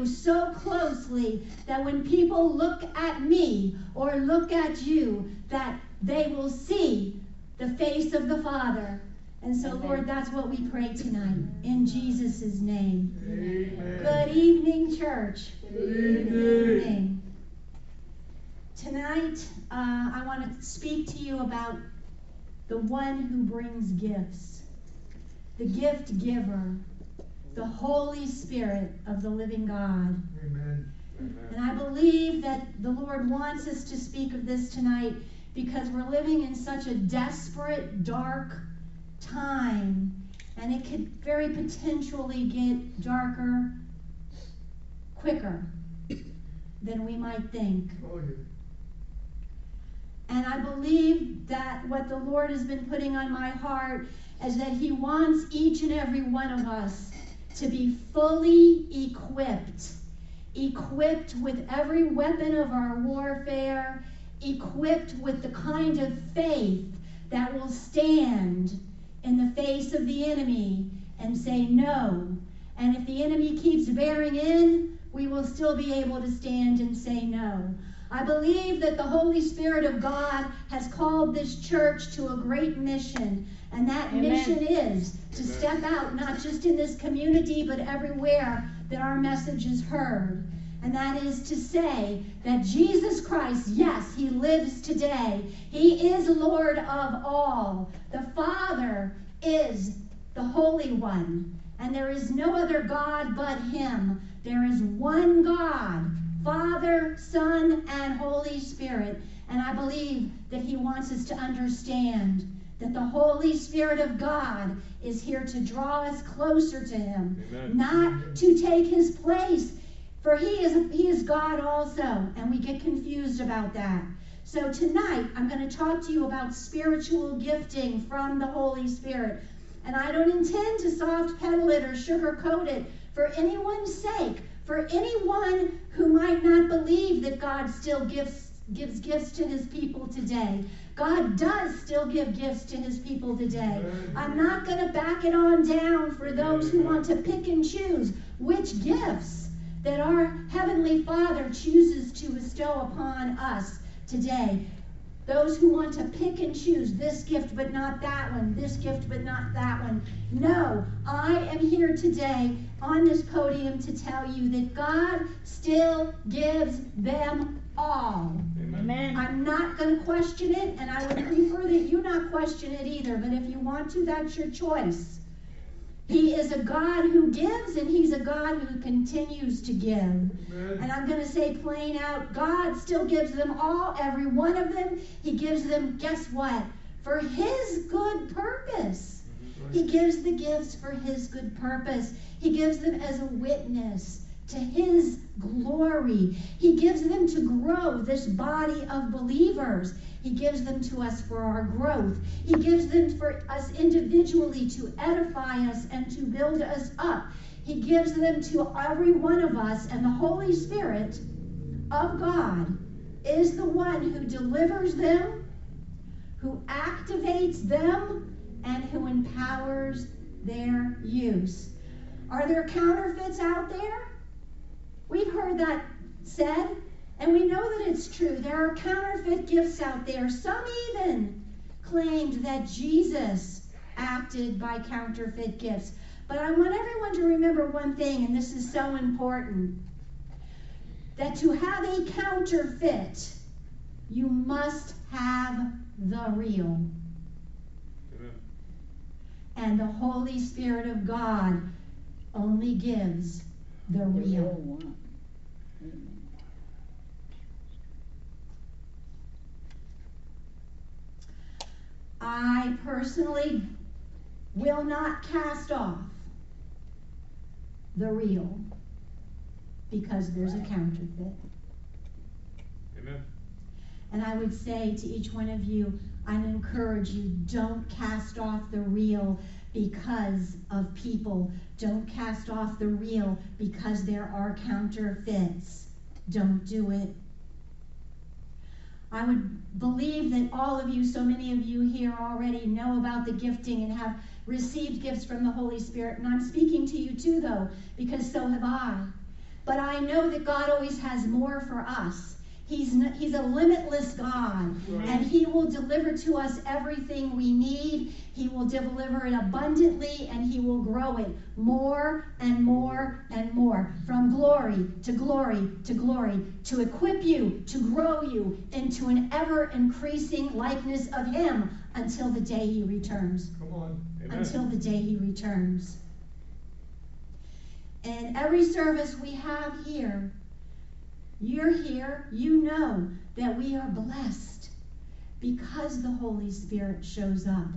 you so closely that when people look at me or look at you, that they will see the face of the Father. And so, Amen. Lord, that's what we pray tonight in Jesus' name. Amen. Good evening, church. Good evening. Good evening. Tonight, uh, I want to speak to you about the one who brings gifts, the gift giver, the Holy Spirit of the living God. Amen. And I believe that the Lord wants us to speak of this tonight because we're living in such a desperate, dark time, and it could very potentially get darker quicker than we might think. Oh, yeah. And I believe that what the Lord has been putting on my heart is that He wants each and every one of us to be fully equipped, equipped with every weapon of our warfare, equipped with the kind of faith that will stand in the face of the enemy and say no. And if the enemy keeps bearing in, we will still be able to stand and say no. I believe that the Holy Spirit of God has called this church to a great mission. And that Amen. mission is to Amen. step out, not just in this community, but everywhere that our message is heard. And that is to say that Jesus Christ, yes, he lives today. He is Lord of all. The Father is the Holy One. And there is no other God but him. There is one God Father, Son, and Holy Spirit. And I believe that He wants us to understand that the Holy Spirit of God is here to draw us closer to Him, Amen. not to take His place. For He is, he is God also, and we get confused about that. So tonight, I'm going to talk to you about spiritual gifting from the Holy Spirit. And I don't intend to soft pedal it or sugarcoat it for anyone's sake for anyone who might not believe that God still gives, gives gifts to his people today. God does still give gifts to his people today. I'm not going to back it on down for those who want to pick and choose which gifts that our Heavenly Father chooses to bestow upon us today. Those who want to pick and choose this gift but not that one, this gift but not that one. No, I am here today on this podium to tell you that God still gives them all. Amen. I'm not going to question it, and I would prefer that you not question it either. But if you want to, that's your choice. He is a God who gives, and He's a God who continues to give. Amen. And I'm going to say plain out God still gives them all, every one of them. He gives them, guess what? For His good purpose. He gives the gifts for His good purpose. He gives them as a witness to His glory. He gives them to grow this body of believers. He gives them to us for our growth. He gives them for us individually to edify us and to build us up. He gives them to every one of us, and the Holy Spirit of God is the one who delivers them, who activates them, and who empowers their use. Are there counterfeits out there? We've heard that said. And we know that it's true. There are counterfeit gifts out there. Some even claimed that Jesus acted by counterfeit gifts. But I want everyone to remember one thing, and this is so important that to have a counterfeit, you must have the real. Amen. And the Holy Spirit of God only gives the real. I personally will not cast off the real because there's a counterfeit. Amen. And I would say to each one of you, I encourage you, don't cast off the real because of people. Don't cast off the real because there are counterfeits. Don't do it. I would believe that all of you, so many of you here already know about the gifting and have received gifts from the Holy Spirit. And I'm speaking to you too, though, because so have I. But I know that God always has more for us. He's, n- he's a limitless God, Right. and He will deliver to us everything we need. He will deliver it abundantly, and He will grow it more and more and more from glory to glory to glory to equip you, to grow you into an ever increasing likeness of Him until the day He returns Come on. Amen. until the day he returns. And every service we have here, you're here, you know that we are blessed because the Holy Spirit shows up.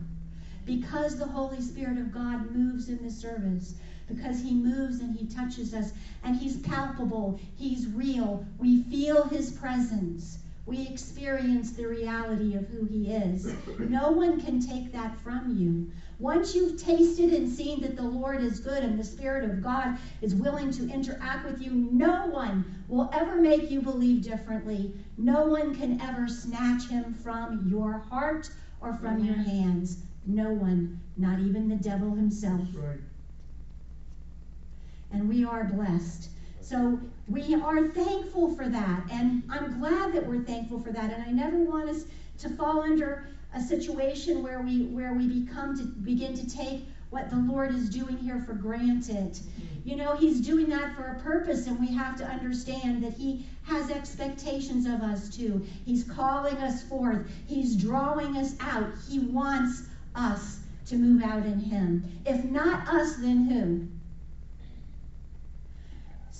Because the Holy Spirit of God moves in the service. Because he moves and he touches us and he's palpable, he's real. We feel his presence. We experience the reality of who he is. No one can take that from you. Once you've tasted and seen that the Lord is good and the Spirit of God is willing to interact with you, no one will ever make you believe differently. No one can ever snatch him from your heart or from your hands. No one, not even the devil himself That's right. and we are blessed. So we are thankful for that, and I'm glad that we're thankful for that. And I never want us to fall under a situation where we where we become to begin to take what the Lord is doing here for granted. You know, He's doing that for a purpose, and we have to understand that He has expectations of us too. He's calling us forth. He's drawing us out. He wants us to move out in Him. If not us, then who?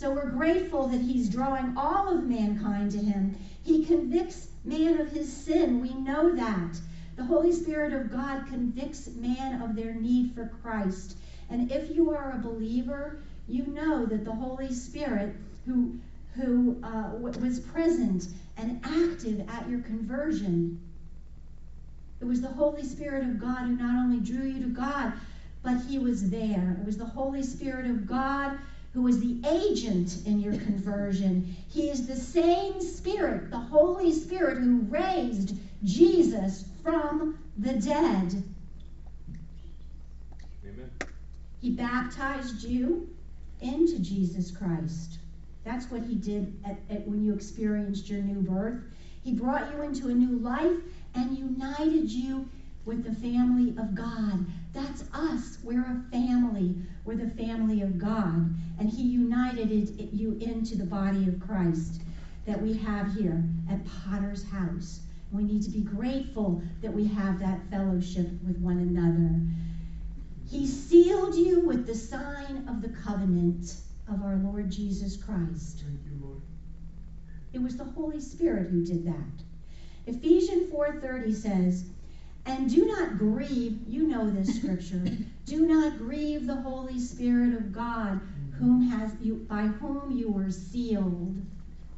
So we're grateful that he's drawing all of mankind to him. He convicts man of his sin. We know that. The Holy Spirit of God convicts man of their need for Christ. And if you are a believer, you know that the Holy Spirit, who, who uh, was present and active at your conversion, it was the Holy Spirit of God who not only drew you to God, but he was there. It was the Holy Spirit of God who was the agent in your conversion. He is the same Spirit, the Holy Spirit, who raised Jesus from the dead. Amen. He baptized you into Jesus Christ. That's what he did at, at when you experienced your new birth. He brought you into a new life and united you with the family of God. That's us. We're a family. We're the family of God. And he united it, you into the body of Christ that we have here at Potter's house. We need to be grateful that we have that fellowship with one another. He sealed you with the sign of the covenant of our Lord Jesus Christ. Thank you, Lord. It was the Holy Spirit who did that. Ephesians 4:30 says, "And do not grieve, you know this scripture. do not grieve the Holy Spirit of God, whom has you by whom you were sealed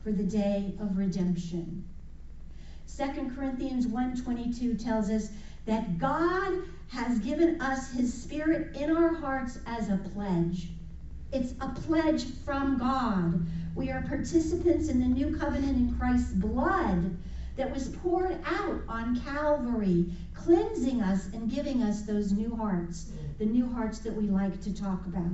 for the day of redemption." 2 Corinthians 1:22 tells us that God has given us his spirit in our hearts as a pledge. It's a pledge from God. We are participants in the new covenant in Christ's blood that was poured out on Calvary, cleansing us and giving us those new hearts, the new hearts that we like to talk about.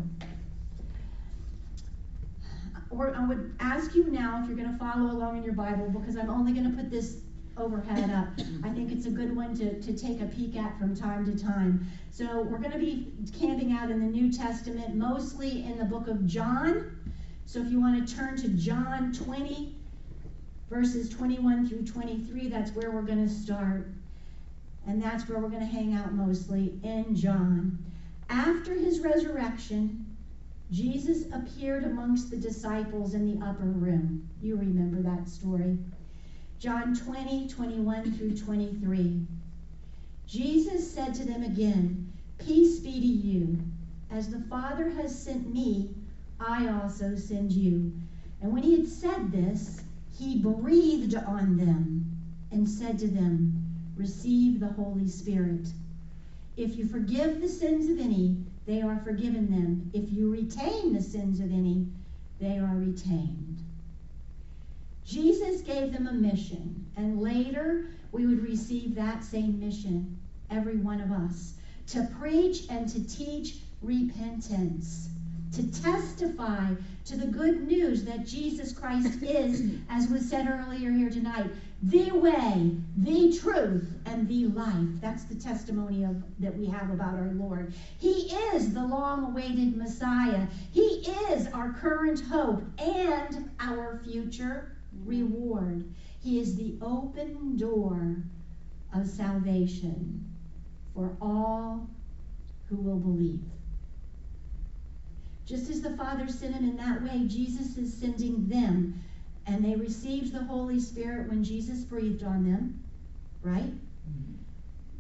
Or I would ask you now if you're going to follow along in your Bible, because I'm only going to put this overhead up. I think it's a good one to, to take a peek at from time to time. So we're going to be camping out in the New Testament, mostly in the book of John. So if you want to turn to John 20, verses 21 through 23, that's where we're going to start. And that's where we're going to hang out mostly in John. After his resurrection, Jesus appeared amongst the disciples in the upper room. You remember that story. John 20, 21 through 23. Jesus said to them again, Peace be to you. As the Father has sent me, I also send you. And when he had said this, he breathed on them and said to them, Receive the Holy Spirit. If you forgive the sins of any, they are forgiven them. If you retain the sins of any, they are retained. Jesus gave them a mission, and later we would receive that same mission, every one of us, to preach and to teach repentance. to testify to the good news that Jesus Christ is, as was said earlier here tonight, the way, the truth, and the life. That's the testimony of that we have about our Lord. He is the long-awaited Messiah. He is our current hope and our future Mm-hmm. reward. He is the open door of salvation for all who will believe. Just as the Father sent him in that way, Jesus is sending them. And they received the Holy Spirit when Jesus breathed on them, right? Mm-hmm.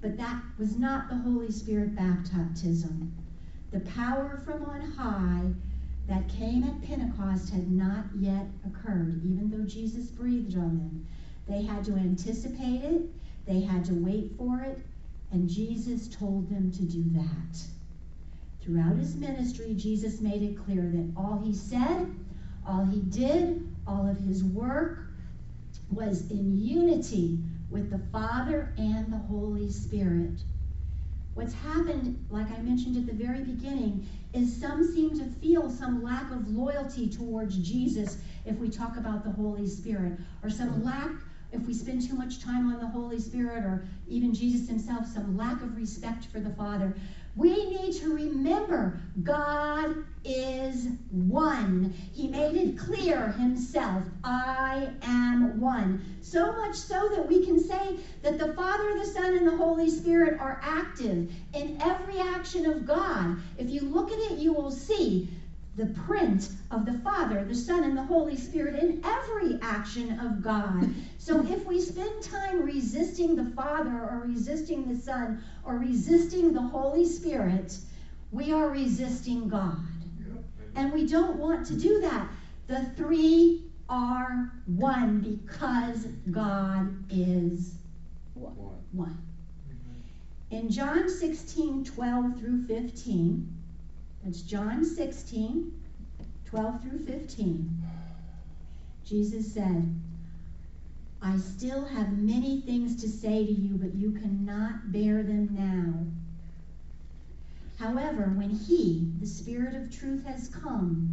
But that was not the Holy Spirit baptism. The power from on high that came at Pentecost had not yet occurred, even though Jesus breathed on them. They had to anticipate it, they had to wait for it, and Jesus told them to do that. Throughout his ministry, Jesus made it clear that all he said, all he did, all of his work was in unity with the Father and the Holy Spirit. What's happened, like I mentioned at the very beginning, is some seem to feel some lack of loyalty towards Jesus if we talk about the Holy Spirit, or some lack if we spend too much time on the Holy Spirit, or even Jesus himself, some lack of respect for the Father. We need to remember God is one. He made it clear himself I am one. So much so that we can say that the Father, the Son, and the Holy Spirit are active in every action of God. If you look at it, you will see the print of the Father, the Son, and the Holy Spirit in every action of God. So if we spend time resisting the Father or resisting the Son or resisting the Holy Spirit, we are resisting God. And we don't want to do that. The three are one because God is one. In John 16, 12 through 15, that's John 16, 12 through 15. Jesus said, I still have many things to say to you, but you cannot bear them now. However, when He, the Spirit of truth, has come,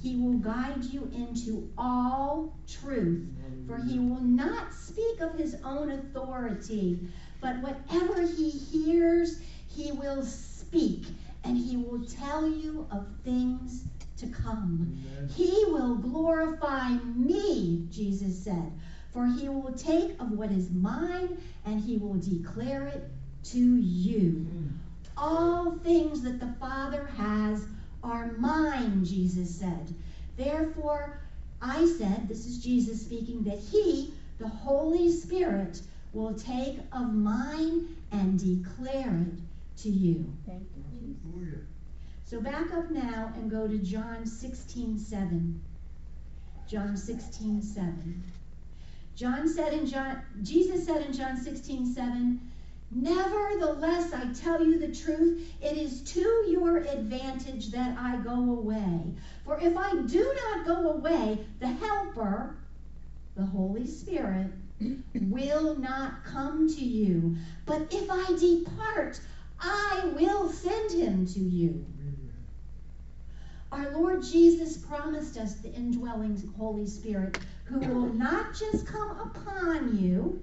He will guide you into all truth. For He will not speak of His own authority, but whatever He hears, He will speak and he will tell you of things to come. Amen. He will glorify me, Jesus said, for he will take of what is mine and he will declare it to you. Mm. All things that the Father has are mine, Jesus said. Therefore, I said, this is Jesus speaking, that he, the Holy Spirit, will take of mine and declare it to you. Thank you. So back up now and go to John 16, 7. John 16, 7. John said in John, Jesus said in John 16, 7, Nevertheless, I tell you the truth, it is to your advantage that I go away. For if I do not go away, the Helper, the Holy Spirit, will not come to you. But if I depart, I will send him to you. Our Lord Jesus promised us the indwelling Holy Spirit who will not just come upon you,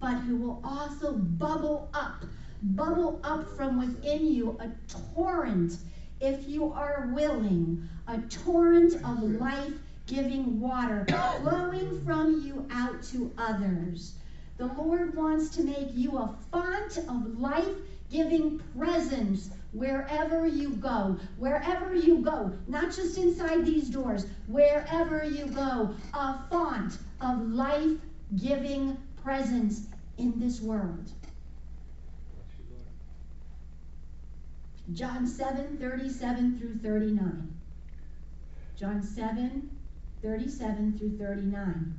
but who will also bubble up, bubble up from within you a torrent, if you are willing, a torrent of life giving water flowing from you out to others. The Lord wants to make you a font of life giving presence wherever you go. Wherever you go, not just inside these doors, wherever you go, a font of life giving presence in this world. John 7 37 through 39. John 7 37 through 39.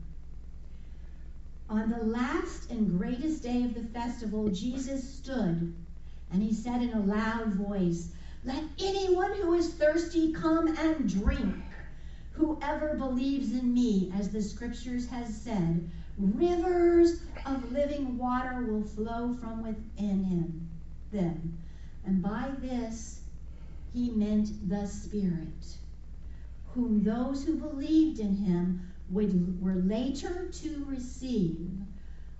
On the last and greatest day of the festival, Jesus stood and he said in a loud voice, Let anyone who is thirsty come and drink. Whoever believes in me, as the scriptures has said, rivers of living water will flow from within him, them. And by this he meant the Spirit, whom those who believed in him would, were later to receive.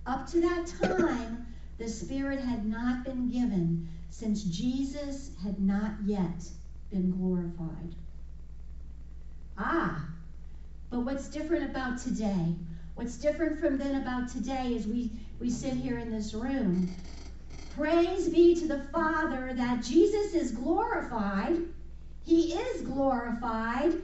Up to that time, the Spirit had not been given, since Jesus had not yet been glorified. Ah, but what's different about today? What's different from then about today is we, we sit here in this room. Praise be to the Father that Jesus is glorified. He is glorified,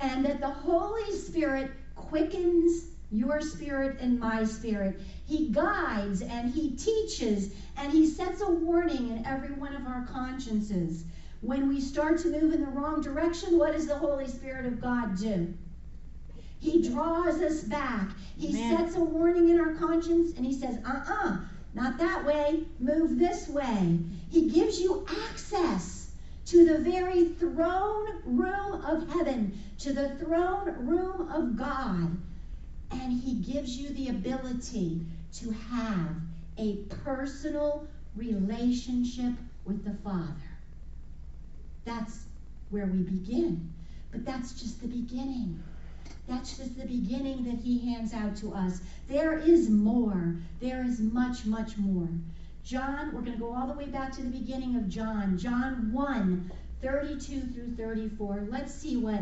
and that the Holy Spirit quickens your spirit and my spirit. He guides and He teaches and He sets a warning in every one of our consciences. When we start to move in the wrong direction, what does the Holy Spirit of God do? He draws us back. He Amen. sets a warning in our conscience and He says, uh uh-uh, uh, not that way, move this way. He gives you access to the very throne room of heaven, to the throne room of God. And He gives you the ability to have a personal relationship with the Father. That's where we begin. But that's just the beginning. That's just the beginning that he hands out to us. There is more. There is much, much more. John, we're going to go all the way back to the beginning of John. John 1, 32 through 34. Let's see what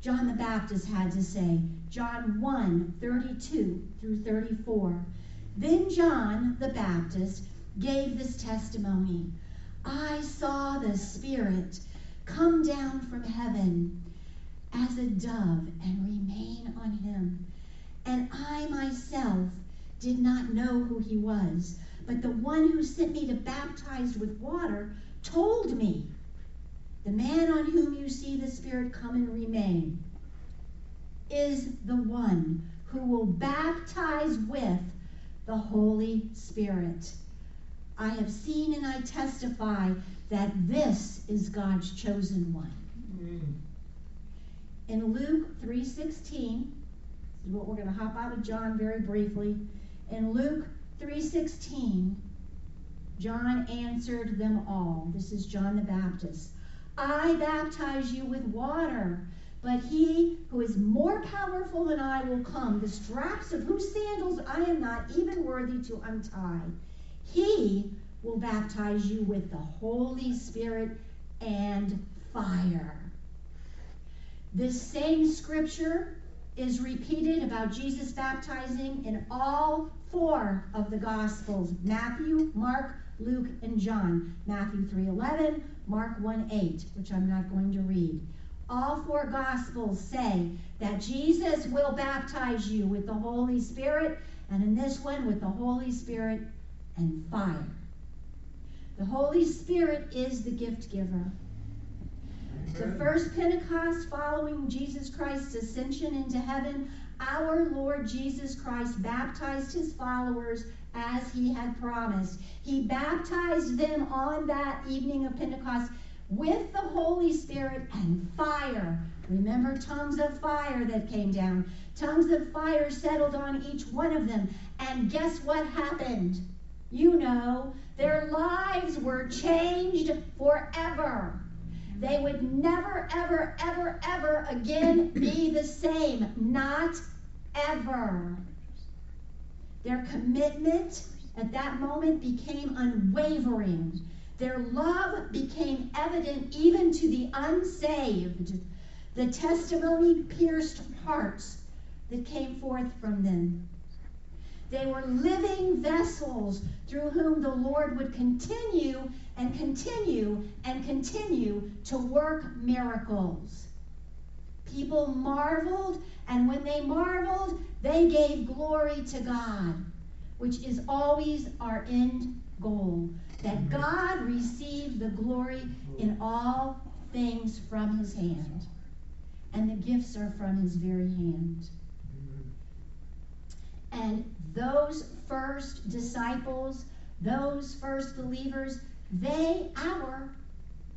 John the Baptist had to say. John 1, 32 through 34. Then John the Baptist gave this testimony I saw the Spirit come down from heaven as a dove and remain on him. And I myself did not know who he was, but the one who sent me to baptize with water told me, The man on whom you see the Spirit come and remain is the one who will baptize with the Holy Spirit. I have seen and I testify that this is God's chosen one. Mm. In Luke 3:16, this is what we're going to hop out of John very briefly. In Luke 3:16, John answered them all. This is John the Baptist. I baptize you with water, but he who is more powerful than I will come, the straps of whose sandals I am not even worthy to untie. He will baptize you with the Holy Spirit and fire. This same scripture is repeated about Jesus baptizing in all four of the Gospels Matthew, Mark, Luke, and John. Matthew 3:11, Mark 1 8, which I'm not going to read. All four Gospels say that Jesus will baptize you with the Holy Spirit, and in this one, with the Holy Spirit and fire. The Holy Spirit is the gift giver. The first Pentecost following Jesus Christ's ascension into heaven, our Lord Jesus Christ baptized his followers as he had promised. He baptized them on that evening of Pentecost with the Holy Spirit and fire. Remember tongues of fire that came down. Tongues of fire settled on each one of them. And guess what happened? You know, their lives were changed forever. They would never, ever, ever, ever again be the same. Not ever. Their commitment at that moment became unwavering. Their love became evident even to the unsaved. The testimony pierced hearts that came forth from them. They were living vessels through whom the Lord would continue and continue and continue to work miracles. People marveled, and when they marveled, they gave glory to God, which is always our end goal. That mm-hmm. God receive the glory in all things from his hand. And the gifts are from his very hand. Mm-hmm. And those first disciples, those first believers, they our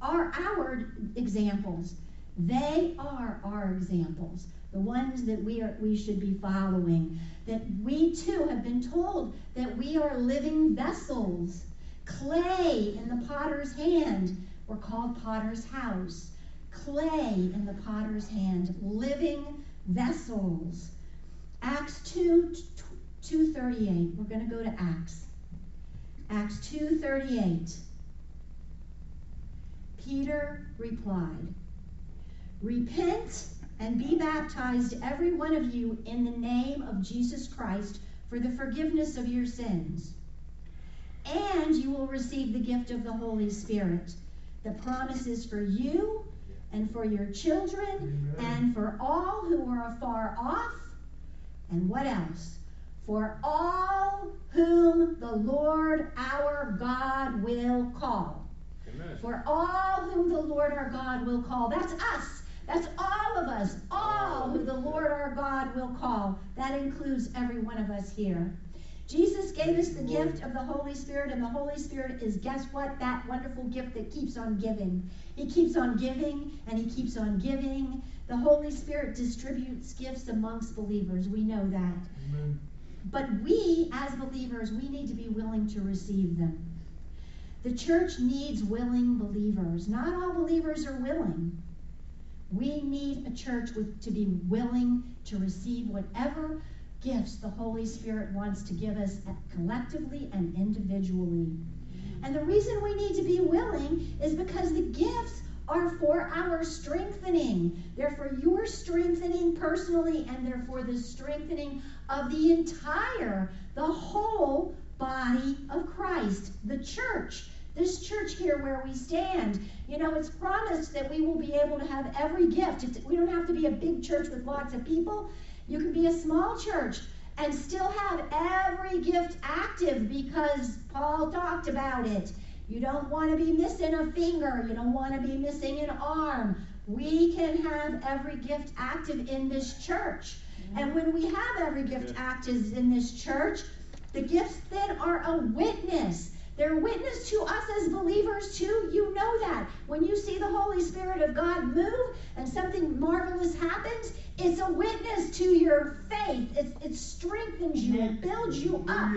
are our examples. They are our examples, the ones that we are we should be following. That we too have been told that we are living vessels, clay in the potter's hand, We're called potter's house, clay in the potter's hand, living vessels. Acts 2 238. We're going to go to Acts. Acts 2:38. Peter replied, "Repent and be baptized every one of you in the name of Jesus Christ for the forgiveness of your sins, and you will receive the gift of the Holy Spirit. The promise is for you and for your children Amen. and for all who are afar off. And what else? For all whom the Lord our God will call. For all whom the Lord our God will call. That's us. That's all of us. All who the Lord our God will call. That includes every one of us here. Jesus gave us the gift of the Holy Spirit, and the Holy Spirit is, guess what? That wonderful gift that keeps on giving. He keeps on giving, and He keeps on giving. The Holy Spirit distributes gifts amongst believers. We know that. Amen. But we, as believers, we need to be willing to receive them. The church needs willing believers. Not all believers are willing. We need a church with, to be willing to receive whatever gifts the Holy Spirit wants to give us collectively and individually. And the reason we need to be willing is because the gifts are for our strengthening. They're for your strengthening personally, and they're for the strengthening of the entire, the whole body of Christ, the church. This church here where we stand, you know, it's promised that we will be able to have every gift. It's, we don't have to be a big church with lots of people. You can be a small church and still have every gift active because Paul talked about it. You don't want to be missing a finger, you don't want to be missing an arm. We can have every gift active in this church. And when we have every gift active in this church, the gifts then are a witness. They're a witness to us as believers too. You know that. When you see the Holy Spirit of God move and something marvelous happens, it's a witness to your faith. It, it strengthens you, it builds you up.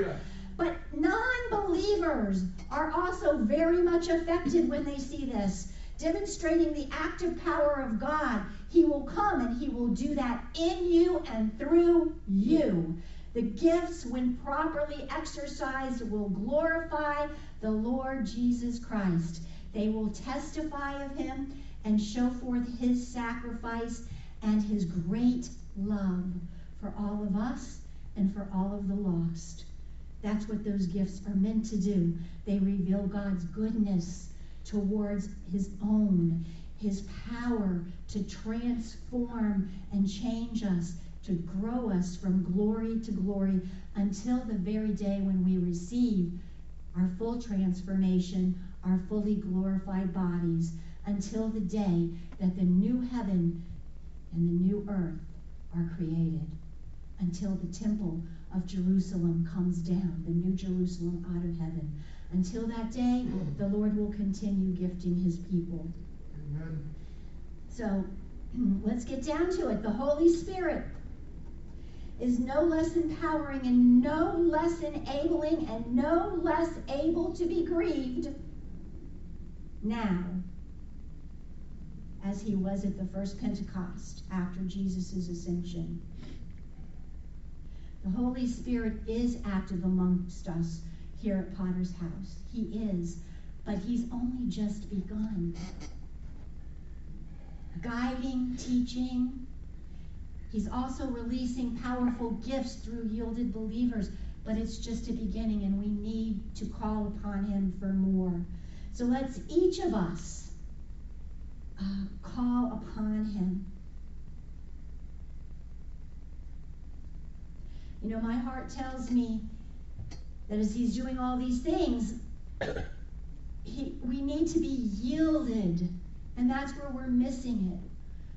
But non believers are also very much affected when they see this, demonstrating the active power of God. He will come and He will do that in you and through you. The gifts, when properly exercised, will glorify the Lord Jesus Christ. They will testify of Him and show forth His sacrifice and His great love for all of us and for all of the lost. That's what those gifts are meant to do. They reveal God's goodness towards His own, His power to transform and change us, to grow us from glory to glory until the very day when we receive our full transformation, our fully glorified bodies, until the day that the new heaven and the new earth are created, until the temple of Jerusalem comes down, the new Jerusalem out of heaven. Until that day, the Lord will continue gifting his people. Amen. So let's get down to it. The Holy Spirit is no less empowering and no less enabling and no less able to be grieved now as he was at the first Pentecost after Jesus' ascension. The Holy Spirit is active amongst us here at Potter's house. He is, but he's only just begun. Guiding, teaching. He's also releasing powerful gifts through yielded believers, but it's just a beginning and we need to call upon him for more. So let's each of us uh, call upon him. You know, my heart tells me that as he's doing all these things, he, we need to be yielded, and that's where we're missing it.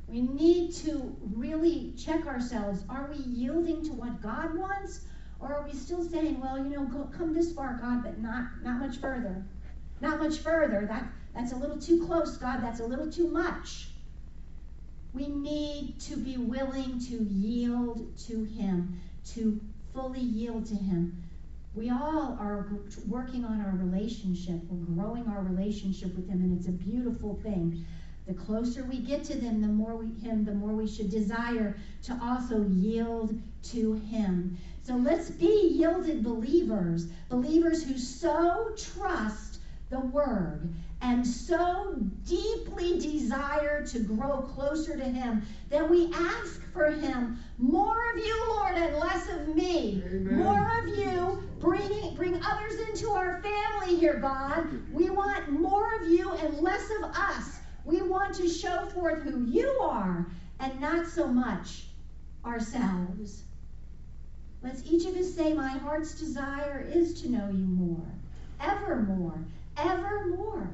We need to really check ourselves. Are we yielding to what God wants, or are we still saying, "Well, you know, go, come this far, God, but not not much further, not much further. That that's a little too close, God. That's a little too much." We need to be willing to yield to Him, to fully yield to Him. We all are working on our relationship. We're growing our relationship with Him, and it's a beautiful thing. The closer we get to them, the more we Him, the more we should desire to also yield to Him. So let's be yielded believers, believers who so trust the Word and so deeply desire to grow closer to Him that we ask for Him more of you, Lord, and less of me. Amen. More of you. Bring, bring others into our family here, God. We want more of you and less of us. We want to show forth who you are and not so much ourselves. Let's each of us say, My heart's desire is to know you more, ever more, ever more.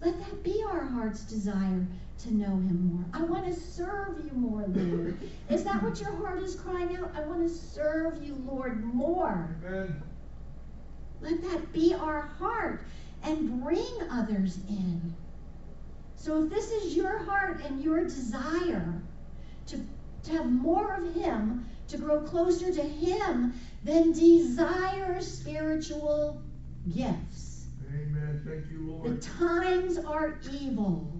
Let that be our heart's desire to know him more. I want to serve you more, Lord. Is that what your heart is crying out? I want to serve you, Lord, more. Amen. Let that be our heart and bring others in. So if this is your heart and your desire to, to have more of him, to grow closer to him, then desire spiritual gifts. Amen. Thank you, Lord. The times are evil.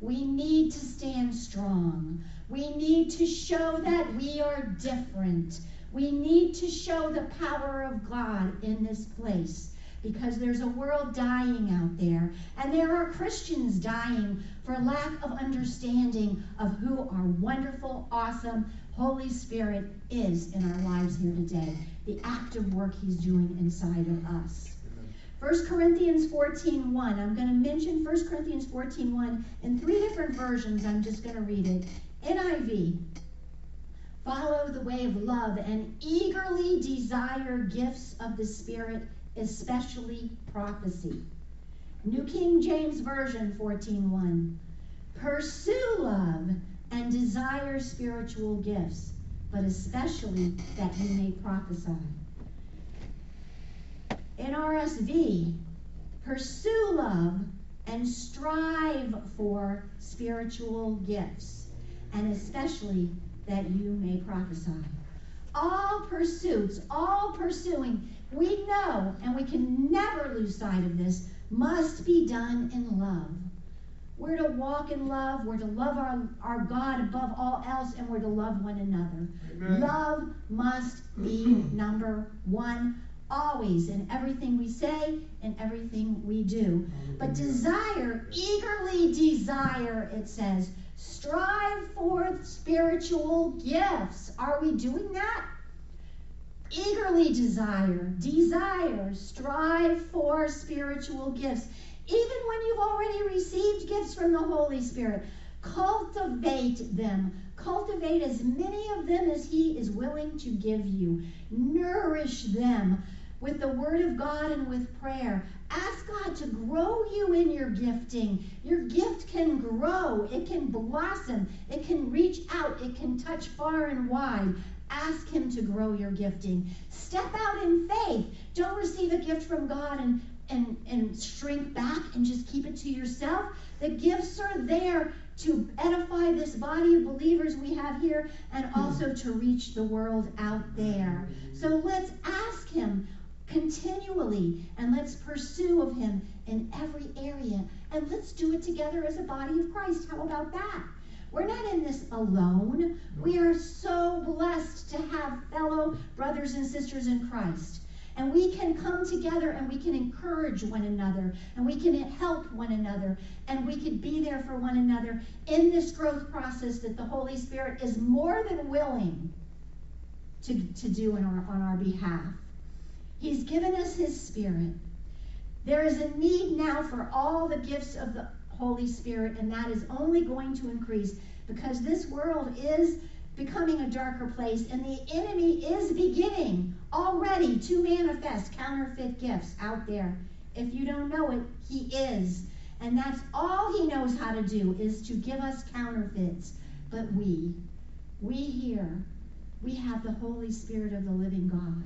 We need to stand strong. We need to show that we are different. We need to show the power of God in this place because there's a world dying out there, and there are Christians dying for lack of understanding of who our wonderful, awesome Holy Spirit is in our lives here today, the active work He's doing inside of us. 1 Corinthians 14 1. I'm going to mention 1 Corinthians 14 1 in three different versions. I'm just going to read it. NIV. Follow the way of love and eagerly desire gifts of the Spirit, especially prophecy. New King James Version 14 1. Pursue love and desire spiritual gifts, but especially that you may prophesy. NRSV, pursue love and strive for spiritual gifts, and especially that you may prophesy. All pursuits, all pursuing, we know, and we can never lose sight of this, must be done in love. We're to walk in love, we're to love our, our God above all else, and we're to love one another. Amen. Love must be number one always in everything we say and everything we do. But desire, eagerly desire, it says, strive for spiritual gifts. Are we doing that? Eagerly desire, desire, strive for spiritual gifts. Even when you've already received gifts from the Holy Spirit, cultivate them. Cultivate as many of them as He is willing to give you. Nourish them with the Word of God and with prayer. Ask God to grow you in your gifting. Your gift can grow, it can blossom, it can reach out, it can touch far and wide. Ask Him to grow your gifting. Step out in faith. Don't receive a gift from God and, and, and shrink back and just keep it to yourself. The gifts are there to edify this body of believers we have here and also to reach the world out there. So let's ask Him continually and let's pursue of Him in every area. And let's do it together as a body of Christ. How about that? We're not in this alone. We are so blessed to have fellow brothers and sisters in Christ. And we can come together and we can encourage one another and we can help one another and we can be there for one another in this growth process that the Holy Spirit is more than willing to, to do our, on our behalf. He's given us His Spirit. There is a need now for all the gifts of the Holy Spirit, and that is only going to increase because this world is becoming a darker place, and the enemy is beginning already to manifest counterfeit gifts out there. If you don't know it, he is. And that's all he knows how to do is to give us counterfeits. But we, we here, we have the Holy Spirit of the living God.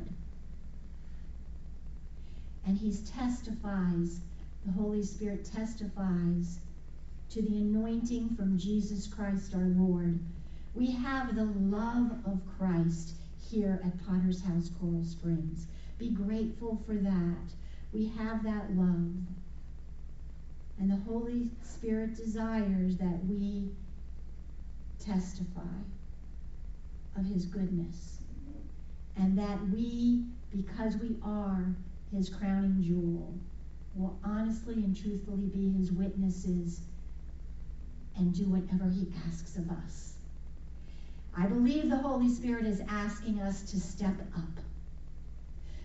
And he testifies, the Holy Spirit testifies to the anointing from Jesus Christ our Lord. We have the love of Christ here at Potter's House Coral Springs be grateful for that. We have that love. And the Holy Spirit desires that we testify of His goodness. And that we, because we are His crowning jewel, will honestly and truthfully be His witnesses and do whatever He asks of us. I believe the Holy Spirit is asking us to step up.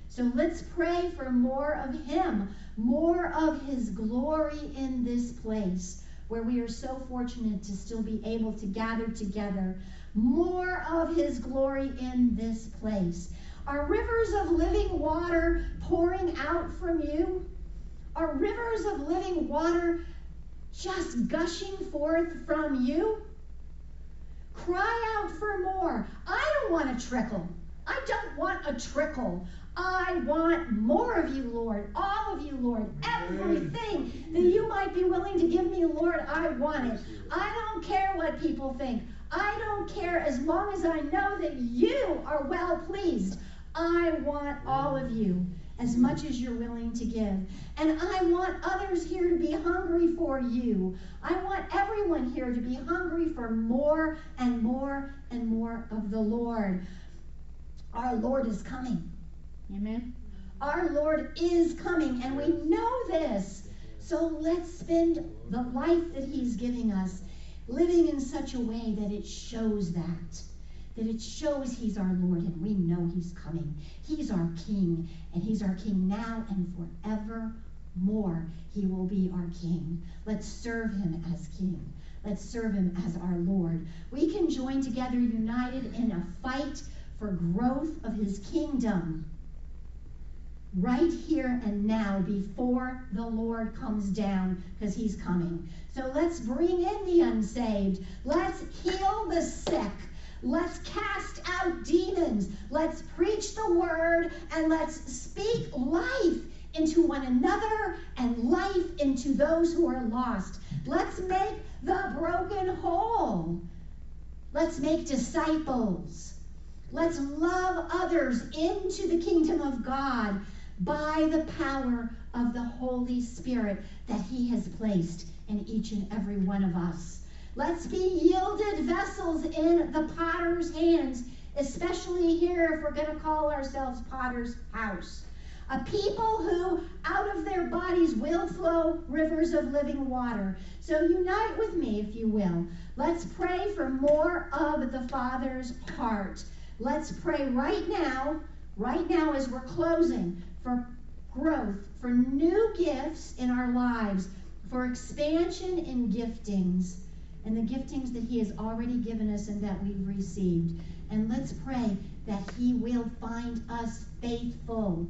So let's pray for more of Him, more of His glory in this place where we are so fortunate to still be able to gather together. More of His glory in this place. Are rivers of living water pouring out from you? Are rivers of living water just gushing forth from you? Cry out for more. I don't want a trickle. I don't want a trickle. I want more of you, Lord. All of you, Lord. Everything that you might be willing to give me, Lord, I want it. I don't care what people think. I don't care as long as I know that you are well pleased. I want all of you as much as you're willing to give. And I want others here to be hungry for you. I want everyone here to be hungry for more and more and more of the Lord. Our Lord is coming. Amen. Our Lord is coming, and we know this. So let's spend the life that He's giving us living in such a way that it shows that. That it shows He's our Lord, and we know He's coming. He's our King, and He's our King now and forevermore. He will be our King. Let's serve Him as King. Let's serve Him as our Lord. We can join together, united in a fight for growth of His kingdom right here and now before the Lord comes down because he's coming. So let's bring in the unsaved. Let's heal the sick. Let's cast out demons. Let's preach the word and let's speak life into one another and life into those who are lost. Let's make the broken whole. Let's make disciples. Let's love others into the kingdom of God by the power of the Holy Spirit that He has placed in each and every one of us. Let's be yielded vessels in the potter's hands, especially here if we're going to call ourselves potter's house. A people who out of their bodies will flow rivers of living water. So unite with me, if you will. Let's pray for more of the Father's heart. Let's pray right now, right now as we're closing, for growth, for new gifts in our lives, for expansion in giftings and the giftings that He has already given us and that we've received. And let's pray that He will find us faithful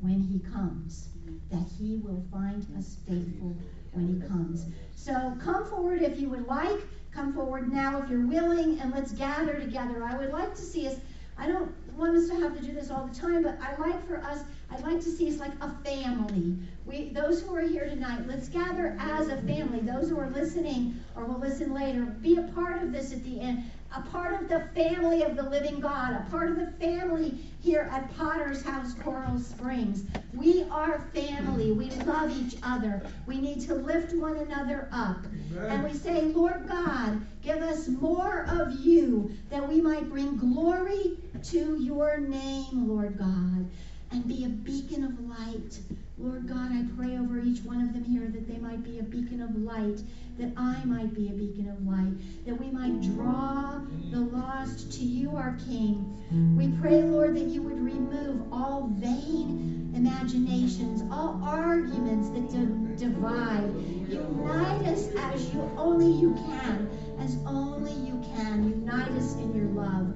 when He comes. That He will find us faithful when He comes. So come forward if you would like. Come forward now if you're willing, and let's gather together. I would like to see us. I don't want us to have to do this all the time, but I like for us I'd like to see us like a family. We, those who are here tonight, let's gather as a family. Those who are listening or will listen later, be a part of this at the end. A part of the family of the living God, a part of the family here at Potter's House, Coral Springs. We are family. We love each other. We need to lift one another up. Amen. And we say, Lord God, give us more of you that we might bring glory to your name, Lord God and be a beacon of light. Lord God, I pray over each one of them here that they might be a beacon of light, that I might be a beacon of light, that we might draw the lost to you, our King. We pray, Lord, that you would remove all vain imaginations, all arguments that divide. Unite us as you only you can, as only you can. Unite us in your love.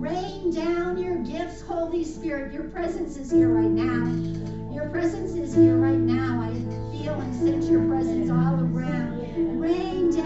Rain down your gifts, Holy Spirit. Your presence is here right now. Your presence is here right now. I feel and sense your presence all around. Rain down.